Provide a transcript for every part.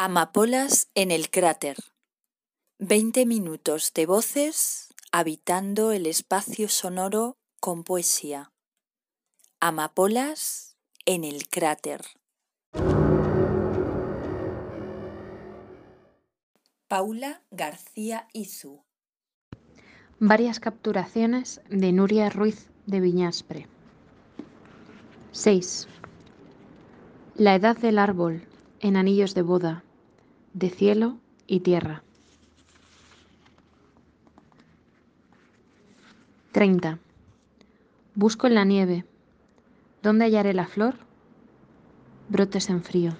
Amapolas en el cráter. Veinte minutos de voces habitando el espacio sonoro con poesía. Amapolas en el cráter. Paula García Izu. Varias capturaciones de Nuria Ruiz de Viñaspre. 6. La edad del árbol en anillos de boda, de cielo y tierra. 30. Busco en la nieve. ¿Dónde hallaré la flor? Brotes en frío.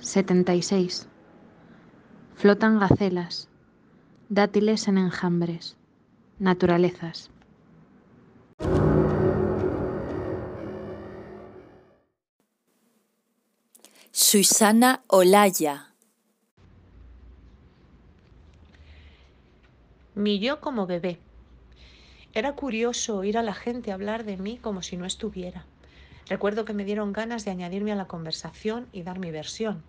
76. Flotan gacelas, dátiles en enjambres, naturalezas. Susana Olaya. Mi yo como bebé. Era curioso oír a la gente hablar de mí como si no estuviera. Recuerdo que me dieron ganas de añadirme a la conversación y dar mi versión.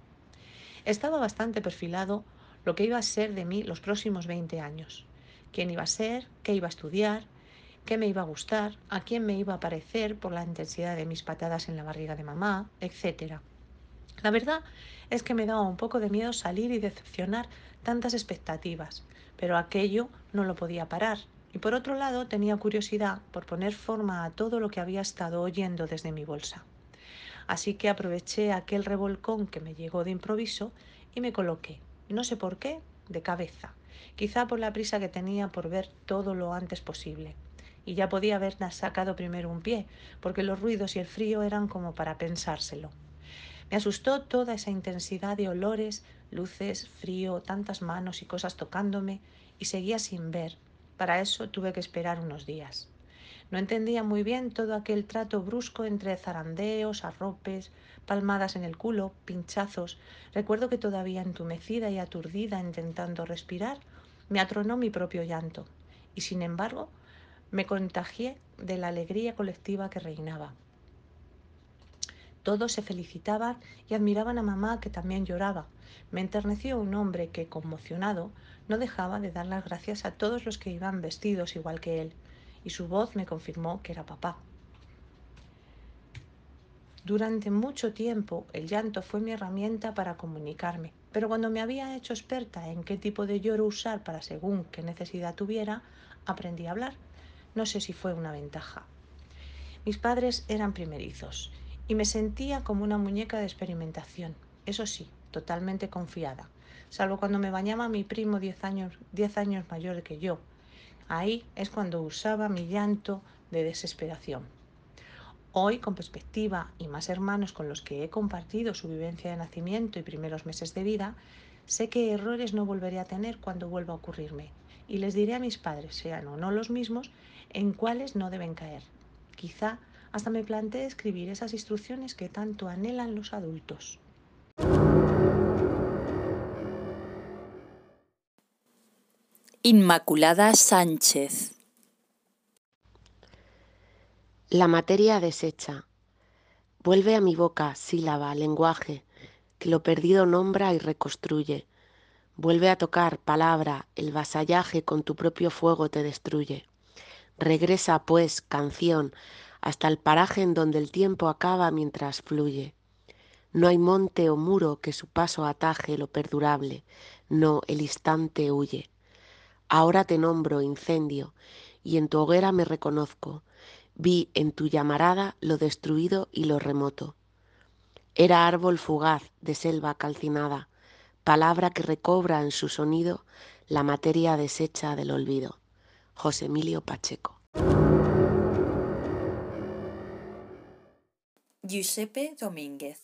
Estaba bastante perfilado lo que iba a ser de mí los próximos 20 años. Quién iba a ser, qué iba a estudiar, qué me iba a gustar, a quién me iba a parecer por la intensidad de mis patadas en la barriga de mamá, etc. La verdad es que me daba un poco de miedo salir y decepcionar tantas expectativas, pero aquello no lo podía parar. Y por otro lado tenía curiosidad por poner forma a todo lo que había estado oyendo desde mi bolsa. Así que aproveché aquel revolcón que me llegó de improviso y me coloqué, no sé por qué, de cabeza, quizá por la prisa que tenía por ver todo lo antes posible. Y ya podía haber sacado primero un pie, porque los ruidos y el frío eran como para pensárselo. Me asustó toda esa intensidad de olores, luces, frío, tantas manos y cosas tocándome, y seguía sin ver. Para eso tuve que esperar unos días. No entendía muy bien todo aquel trato brusco entre zarandeos, arropes, palmadas en el culo, pinchazos. Recuerdo que todavía entumecida y aturdida intentando respirar, me atronó mi propio llanto. Y sin embargo, me contagié de la alegría colectiva que reinaba. Todos se felicitaban y admiraban a mamá que también lloraba. Me enterneció un hombre que, conmocionado, no dejaba de dar las gracias a todos los que iban vestidos igual que él, y su voz me confirmó que era papá. Durante mucho tiempo el llanto fue mi herramienta para comunicarme, pero cuando me había hecho experta en qué tipo de lloro usar para según qué necesidad tuviera, aprendí a hablar. No sé si fue una ventaja. Mis padres eran primerizos y me sentía como una muñeca de experimentación, eso sí, totalmente confiada, salvo cuando me bañaba mi primo diez años, diez años mayor que yo. Ahí es cuando usaba mi llanto de desesperación. Hoy, con perspectiva y más hermanos con los que he compartido su vivencia de nacimiento y primeros meses de vida, sé qué errores no volveré a tener cuando vuelva a ocurrirme, y les diré a mis padres, sean o no los mismos, en cuáles no deben caer. Quizá hasta me planteé escribir esas instrucciones que tanto anhelan los adultos. Inmaculada Sánchez. La materia deshecha. Vuelve a mi boca, sílaba, lenguaje, que lo perdido nombra y reconstruye. Vuelve a tocar, palabra, el vasallaje con tu propio fuego te destruye. Regresa, pues, canción, hasta el paraje en donde el tiempo acaba mientras fluye. No hay monte o muro que su paso ataje lo perdurable, no, el instante huye. Ahora te nombro incendio, y en tu hoguera me reconozco. Vi en tu llamarada lo destruido y lo remoto. Era árbol fugaz de selva calcinada, palabra que recobra en su sonido la materia deshecha del olvido. José Emilio Pacheco. Giuseppe Domínguez.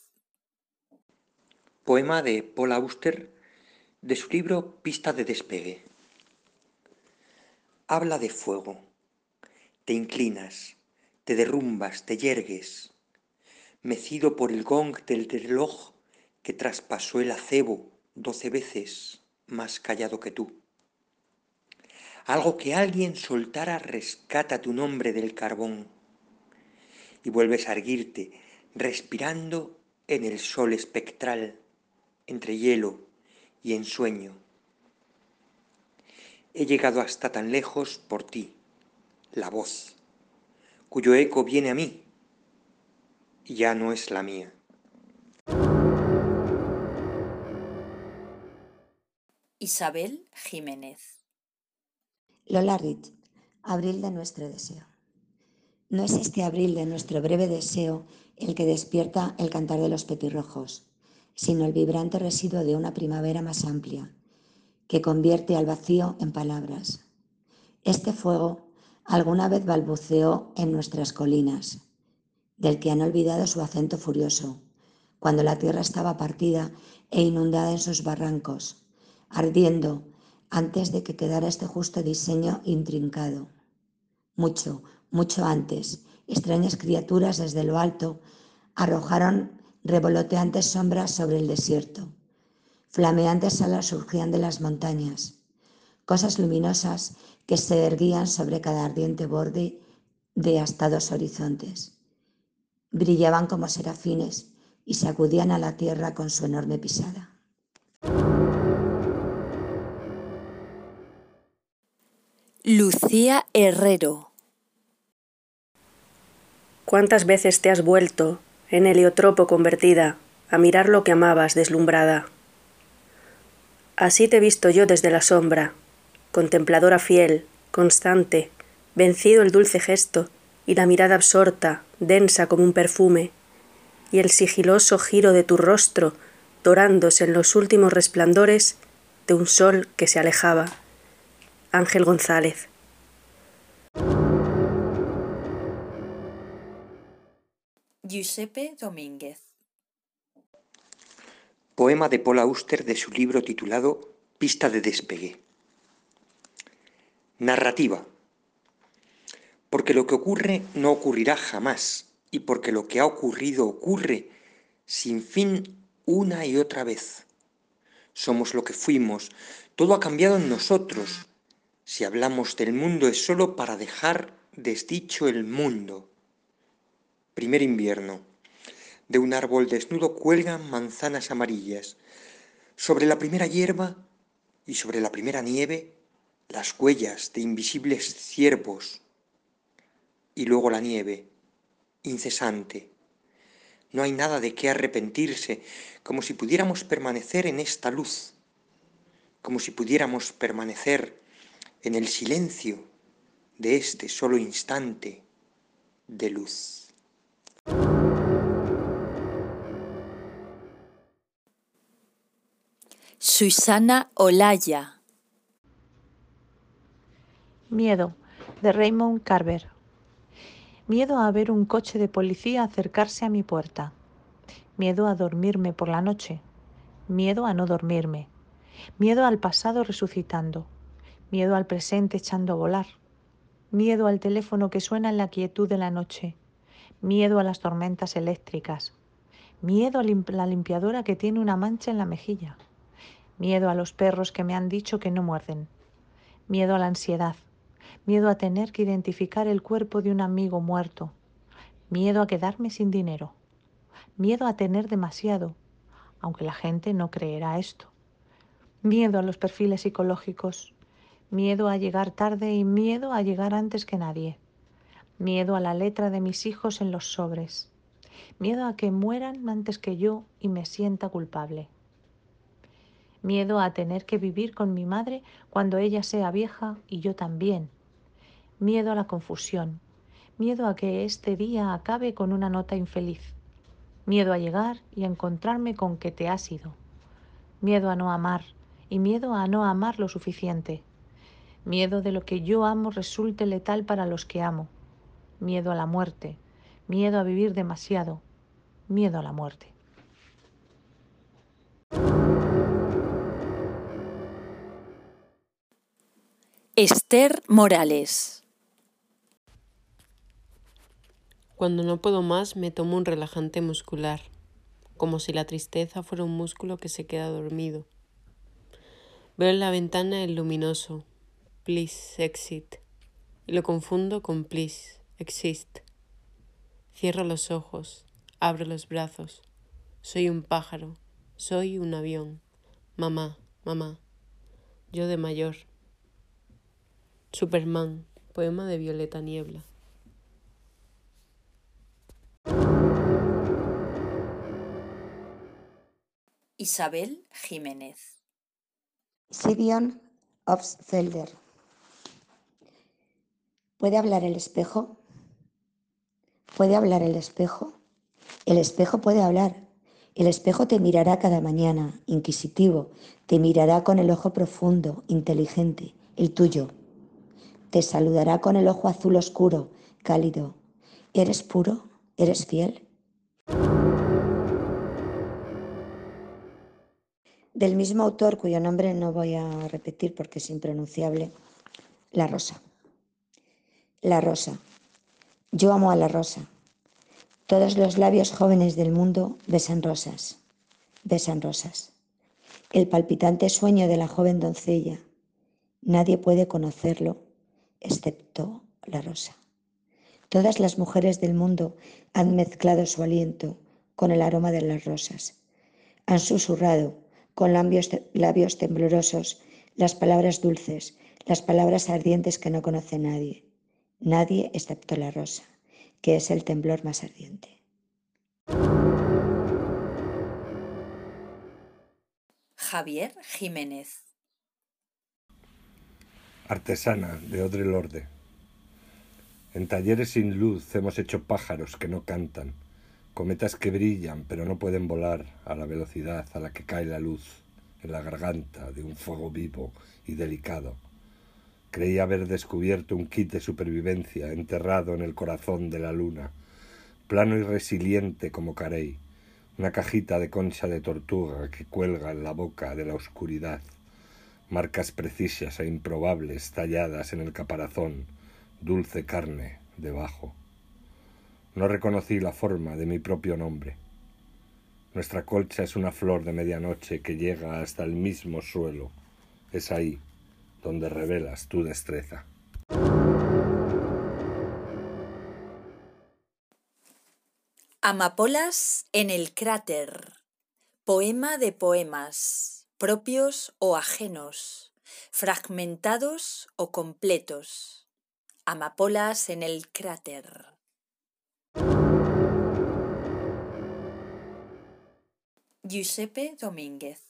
Poema de Paul Auster de su libro Pista de despegue. Habla de fuego. Te inclinas, te derrumbas, te yergues, mecido por el gong del reloj que traspasó el acebo doce veces más callado que tú. Algo que alguien soltara rescata tu nombre del carbón y vuelves a erguirte respirando en el sol espectral, entre hielo y ensueño. He llegado hasta tan lejos por ti, la voz, cuyo eco viene a mí y ya no es la mía. Isabel Jiménez. Lola Rich, abril de nuestro deseo. No es este abril de nuestro breve deseo el que despierta el cantar de los petirrojos, sino el vibrante residuo de una primavera más amplia, que convierte al vacío en palabras. Este fuego alguna vez balbuceó en nuestras colinas, del que han olvidado su acento furioso, cuando la tierra estaba partida e inundada en sus barrancos, ardiendo antes de que quedara este justo diseño intrincado. Mucho, mucho antes, extrañas criaturas desde lo alto arrojaron revoloteantes sombras sobre el desierto. Flameantes alas surgían de las montañas, cosas luminosas que se erguían sobre cada ardiente borde de hasta dos horizontes. Brillaban como serafines y sacudían a la tierra con su enorme pisada. Lucía Herrero. ¿Cuántas veces te has vuelto, en heliotropo convertida, a mirar lo que amabas deslumbrada? Así te he visto yo desde la sombra, contempladora fiel, constante, vencido el dulce gesto y la mirada absorta, densa como un perfume, y el sigiloso giro de tu rostro dorándose en los últimos resplandores de un sol que se alejaba Ángel González. Giuseppe Domínguez. Poema de Paul Auster de su libro titulado Pista de despegue. Narrativa. Porque lo que ocurre no ocurrirá jamás y porque lo que ha ocurrido ocurre sin fin una y otra vez. Somos lo que fuimos, todo ha cambiado en nosotros, si hablamos del mundo es sólo para dejar desdicho el mundo. Primer invierno. De un árbol desnudo cuelgan manzanas amarillas. Sobre la primera hierba y sobre la primera nieve las huellas de invisibles ciervos. Y luego la nieve, incesante. No hay nada de qué arrepentirse, como si pudiéramos permanecer en esta luz, como si pudiéramos permanecer en el silencio de este solo instante de luz. Susana Olaya. Miedo, de Raymond Carver. Miedo a ver un coche de policía acercarse a mi puerta. Miedo a dormirme por la noche. Miedo a no dormirme. Miedo al pasado resucitando miedo al presente echando a volar, miedo al teléfono que suena en la quietud de la noche, miedo a las tormentas eléctricas, miedo a la limpiadora que tiene una mancha en la mejilla, miedo a los perros que me han dicho que no muerden, miedo a la ansiedad, miedo a tener que identificar el cuerpo de un amigo muerto, miedo a quedarme sin dinero, miedo a tener demasiado, aunque la gente no creerá esto, miedo a los perfiles psicológicos, miedo a llegar tarde y miedo a llegar antes que nadie, miedo a la letra de mis hijos en los sobres, miedo a que mueran antes que yo y me sienta culpable, miedo a tener que vivir con mi madre cuando ella sea vieja y yo también, miedo a la confusión, miedo a que este día acabe con una nota infeliz, miedo a llegar y a encontrarme con que te has ido, miedo a no amar y miedo a no amar lo suficiente. Miedo de lo que yo amo resulte letal para los que amo, miedo a la muerte, miedo a vivir demasiado, miedo a la muerte. Esther Morales. Cuando no puedo más me tomo un relajante muscular, como si la tristeza fuera un músculo que se queda dormido. Veo en la ventana el luminoso, please exit y lo confundo con please exist. Cierro los ojos, abro los brazos, Soy un pájaro, soy un avión. Mamá, mamá. Yo de mayor. Superman, poema de Violeta Niebla. Isabel Jiménez. Sidion Obsfelder. ¿Puede hablar el espejo? ¿Puede hablar el espejo? El espejo puede hablar. El espejo te mirará cada mañana, inquisitivo, te mirará con el ojo profundo, inteligente, el tuyo. Te saludará con el ojo azul oscuro, cálido. ¿Eres puro? ¿Eres fiel? Del mismo autor, cuyo nombre no voy a repetir porque es impronunciable, La Rosa. La Rosa. Yo amo a la rosa. Todos los labios jóvenes del mundo besan rosas, besan rosas. El palpitante sueño de la joven doncella. Nadie puede conocerlo excepto la rosa. Todas las mujeres del mundo han mezclado su aliento con el aroma de las rosas. Han susurrado con labios, labios temblorosos las palabras dulces, las palabras ardientes que no conoce nadie. Nadie excepto la rosa que es el temblor más ardiente. Javier Jiménez. Artesana de Odre Lorde. En talleres sin luz hemos hecho pájaros que no cantan, cometas que brillan pero no pueden volar a la velocidad a la que cae la luz en la garganta de un fuego vivo y delicado Creía haber descubierto un kit de supervivencia enterrado en el corazón de la luna, plano y resiliente como Carey, una cajita de concha de tortuga que cuelga en la boca de la oscuridad, marcas precisas e improbables talladas en el caparazón, dulce carne debajo. No reconocí la forma de mi propio nombre. Nuestra colcha es una flor de medianoche que llega hasta el mismo suelo. Es ahí, donde revelas tu destreza. Amapolas en el cráter. Poema de poemas, propios o ajenos, fragmentados o completos. Amapolas en el cráter. Giuseppe Domínguez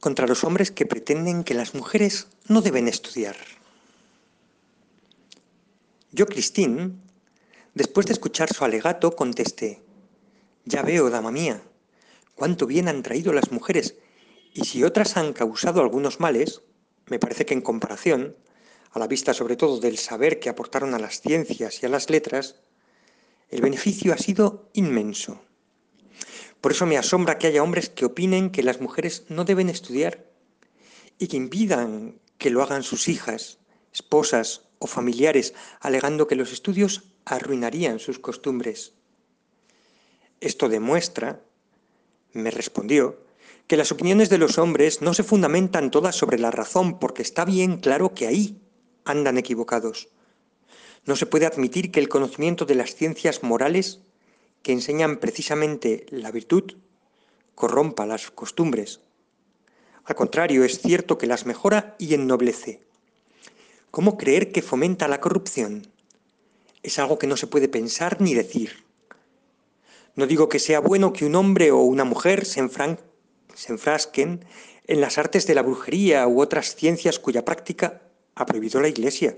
contra los hombres que pretenden que las mujeres no deben estudiar. Yo, Cristín, después de escuchar su alegato, contesté, ya veo, dama mía, cuánto bien han traído las mujeres, y si otras han causado algunos males, me parece que en comparación, a la vista sobre todo del saber que aportaron a las ciencias y a las letras, el beneficio ha sido inmenso. Por eso me asombra que haya hombres que opinen que las mujeres no deben estudiar y que impidan que lo hagan sus hijas, esposas o familiares, alegando que los estudios arruinarían sus costumbres. Esto demuestra, me respondió, que las opiniones de los hombres no se fundamentan todas sobre la razón, porque está bien claro que ahí andan equivocados. No se puede admitir que el conocimiento de las ciencias morales que enseñan precisamente la virtud corrompa las costumbres. Al contrario, es cierto que las mejora y ennoblece. ¿Cómo creer que fomenta la corrupción? Es algo que no se puede pensar ni decir. No digo que sea bueno que un hombre o una mujer se, enfrasquen en las artes de la brujería u otras ciencias cuya práctica ha prohibido la Iglesia.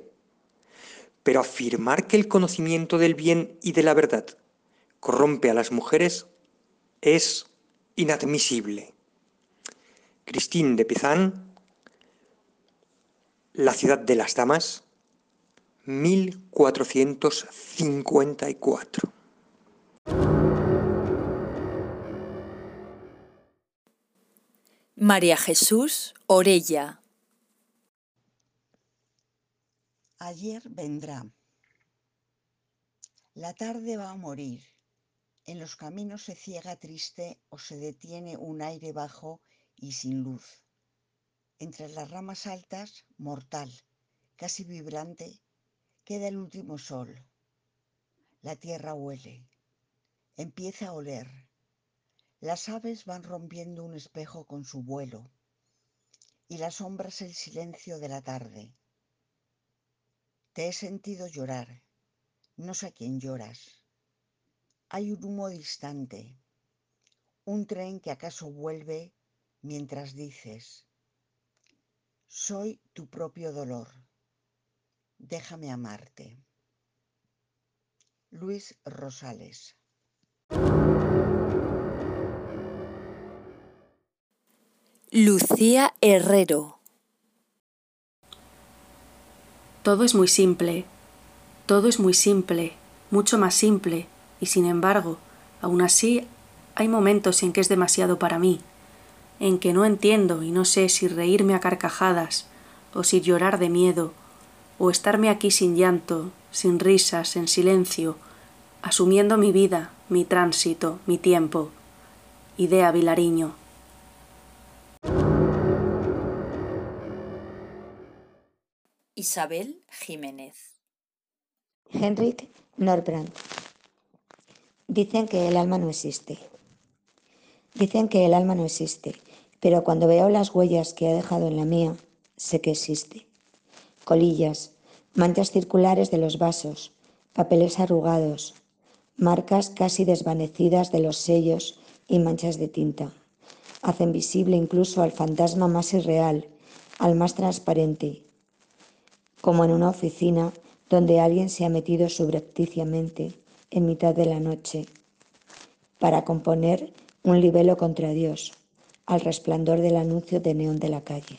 Pero afirmar que el conocimiento del bien y de la verdad corrompe a las mujeres es inadmisible. Cristín de Pizán, La ciudad de las damas, 1454. María Jesús Orella. Ayer vendrá. La tarde va a morir en los caminos se ciega triste o se detiene un aire bajo y sin luz. Entre las ramas altas, mortal, casi vibrante, queda el último sol. La tierra huele. Empieza a oler. Las aves van rompiendo un espejo con su vuelo y las sombras el silencio de la tarde. Te he sentido llorar, no sé a quién lloras. Hay un humo distante, un tren que acaso vuelve mientras dices, soy tu propio dolor, déjame amarte. Luis Rosales Lucía Herrero Todo es muy simple, todo es muy simple, mucho más simple, y sin embargo, aún así, hay momentos en que es demasiado para mí, en que no entiendo y no sé si reírme a carcajadas, o si llorar de miedo, o estarme aquí sin llanto, sin risas, en silencio, asumiendo mi vida, mi tránsito, mi tiempo. Idea Vilariño. Isabel Jiménez. Henrik Norbrandt. Dicen que el alma no existe. Dicen que el alma no existe, pero cuando veo las huellas que ha dejado en la mía, sé que existe. Colillas, manchas circulares de los vasos, papeles arrugados, marcas casi desvanecidas de los sellos y manchas de tinta. Hacen visible incluso al fantasma más irreal, al más transparente, como en una oficina donde alguien se ha metido subrepticiamente en mitad de la noche para componer un libelo contra Dios al resplandor del anuncio de neón de la calle.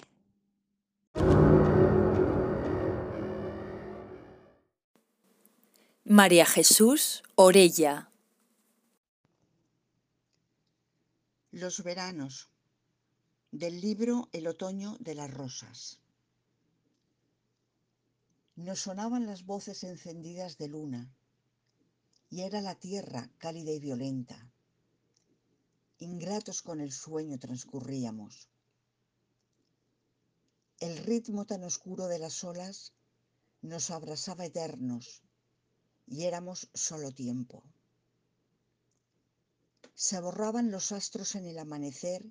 María Jesús Orella. Los veranos del libro El otoño de las rosas. Nos sonaban las voces encendidas de luna, y era la tierra cálida y violenta. Ingratos con el sueño transcurríamos. El ritmo tan oscuro de las olas nos abrasaba eternos, y éramos solo tiempo. Se borraban los astros en el amanecer,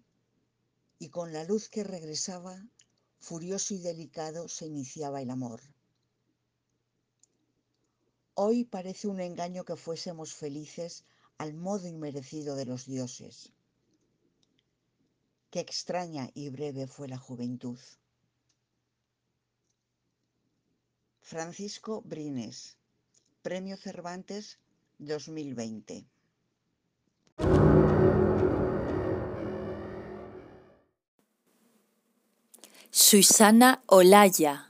y con la luz que regresaba, furioso y delicado, se iniciaba el amor. Hoy parece un engaño que fuésemos felices al modo inmerecido de los dioses. Qué extraña y breve fue la juventud. Francisco Brines, Premio Cervantes 2020. Susana Olaya.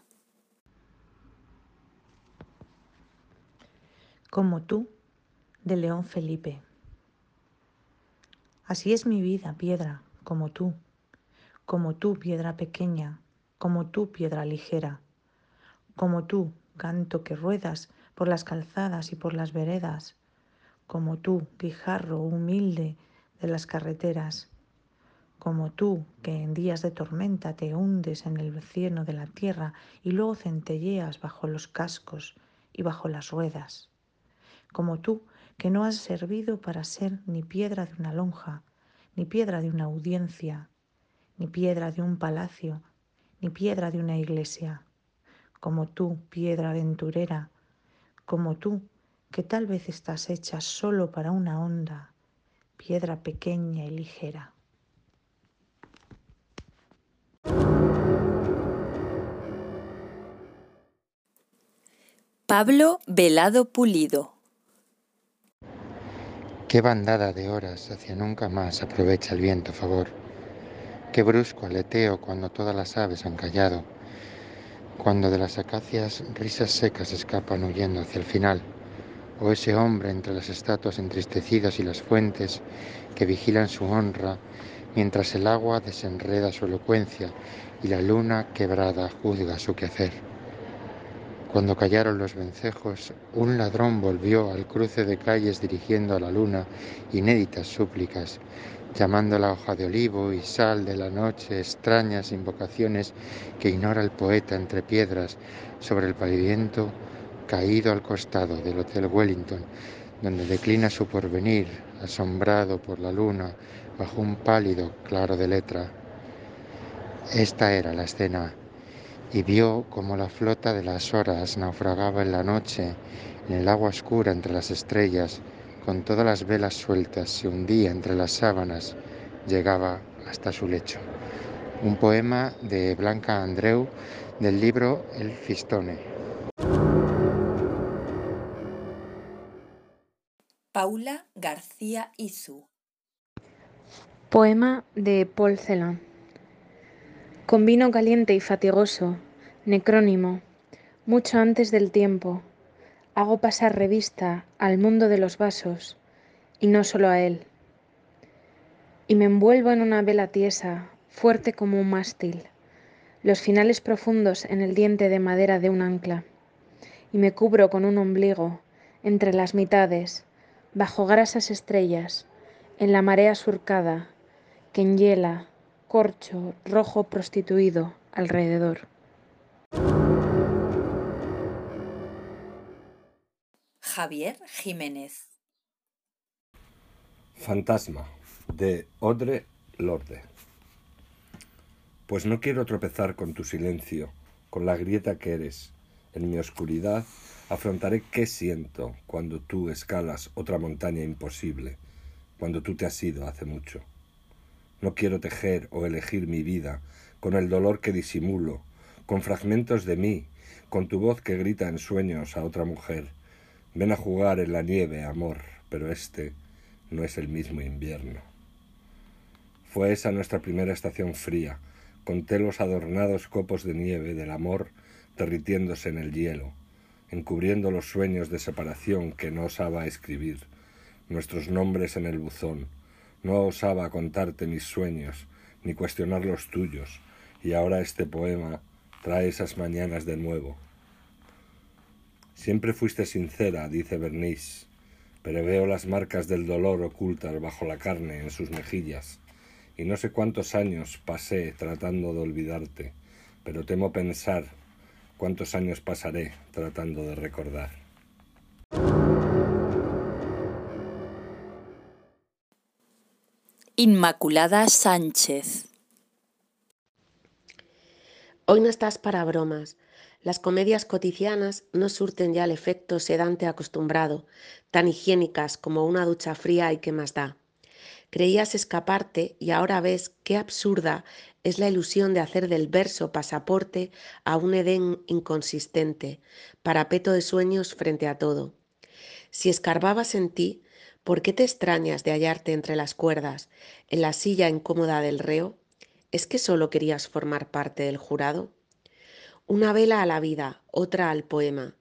Como tú, de León Felipe. Así es mi vida, piedra, como tú, como tú, piedra pequeña, como tú, piedra ligera, como tú, canto que ruedas por las calzadas y por las veredas, como tú, guijarro humilde de las carreteras, como tú, que en días de tormenta te hundes en el cieno de la tierra y luego centelleas bajo los cascos y bajo las ruedas como tú, que no has servido para ser ni piedra de una lonja, ni piedra de una audiencia, ni piedra de un palacio, ni piedra de una iglesia, como tú, piedra aventurera, como tú, que tal vez estás hecha solo para una onda, piedra pequeña y ligera. Pablo Velado Pulido Qué bandada de horas hacia nunca más aprovecha el viento a favor. Qué brusco aleteo cuando todas las aves han callado. Cuando de las acacias risas secas escapan huyendo hacia el final. O ese hombre entre las estatuas entristecidas y las fuentes que vigilan su honra mientras el agua desenreda su elocuencia y la luna quebrada juzga su quehacer. Cuando callaron los vencejos, un ladrón volvió al cruce de calles dirigiendo a la luna inéditas súplicas, llamando la hoja de olivo y sal de la noche extrañas invocaciones que ignora el poeta entre piedras sobre el pavimento caído al costado del Hotel Wellington, donde declina su porvenir, asombrado por la luna, bajo un pálido claro de letra. Esta era la escena, y vio como la flota de las horas naufragaba en la noche, en el agua oscura entre las estrellas, con todas las velas sueltas, se hundía entre las sábanas, llegaba hasta su lecho. Un poema de Blanca Andreu del libro El Fistone. Paula García Izu. Poema de Paul Celan. Con vino caliente y fatigoso, necrónimo, mucho antes del tiempo, hago pasar revista al mundo de los vasos, y no solo a él. Y me envuelvo en una vela tiesa, fuerte como un mástil, los finales profundos en el diente de madera de un ancla, y me cubro con un ombligo, entre las mitades, bajo grasas estrellas, en la marea surcada, que enhiela, corcho rojo prostituido alrededor. Javier Jiménez. Fantasma de Audre Lorde. Pues no quiero tropezar con tu silencio, con la grieta que eres. En mi oscuridad afrontaré qué siento cuando tú escalas otra montaña imposible, cuando tú te has ido hace mucho. No quiero tejer o elegir mi vida con el dolor que disimulo, con fragmentos de mí, con tu voz que grita en sueños a otra mujer. Ven a jugar en la nieve, amor, pero este no es el mismo invierno. Fue esa nuestra primera estación fría, con telos adornados copos de nieve del amor derritiéndose en el hielo, encubriendo los sueños de separación que no osaba escribir, nuestros nombres en el buzón, no osaba contarte mis sueños, ni cuestionar los tuyos, y ahora este poema trae esas mañanas de nuevo. Siempre fuiste sincera, dice Bernice, pero veo las marcas del dolor ocultas bajo la carne en sus mejillas, y no sé cuántos años pasé tratando de olvidarte, pero temo pensar cuántos años pasaré tratando de recordar. Inmaculada Sánchez. Hoy no estás para bromas. Las comedias cotidianas no surten ya el efecto sedante acostumbrado, tan higiénicas como una ducha fría y que más da. Creías escaparte y ahora ves qué absurda es la ilusión de hacer del verso pasaporte a un Edén inconsistente, parapeto de sueños frente a todo. Si escarbabas en ti, ¿por qué te extrañas de hallarte entre las cuerdas, en la silla incómoda del reo? ¿Es que solo querías formar parte del jurado? Una vela a la vida, otra al poema.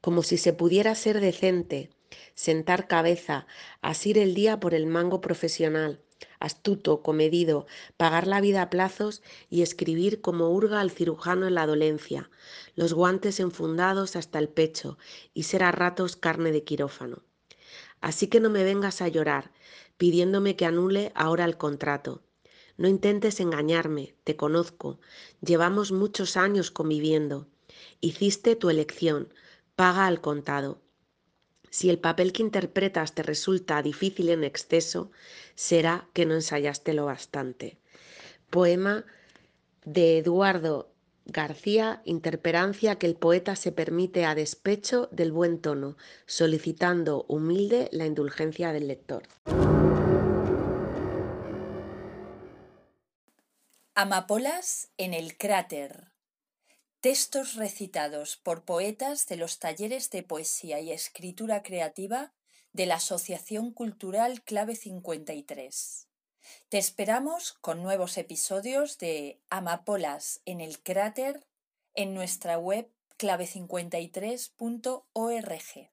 Como si se pudiera ser decente, sentar cabeza, asir el día por el mango profesional, astuto, comedido, pagar la vida a plazos y escribir como hurga al cirujano en la dolencia, los guantes enfundados hasta el pecho y ser a ratos carne de quirófano. Así que no me vengas a llorar, pidiéndome que anule ahora el contrato. No intentes engañarme, te conozco, llevamos muchos años conviviendo. Hiciste tu elección, paga al contado. Si el papel que interpretas te resulta difícil en exceso, será que no ensayaste lo bastante. Poema de Eduardo García, interperancia que el poeta se permite a despecho del buen tono, solicitando humilde la indulgencia del lector. Amapolas en el cráter. Textos recitados por poetas de los talleres de poesía y escritura creativa de la Asociación Cultural Clave 53. Te esperamos con nuevos episodios de Amapolas en el cráter en nuestra web clave53.org.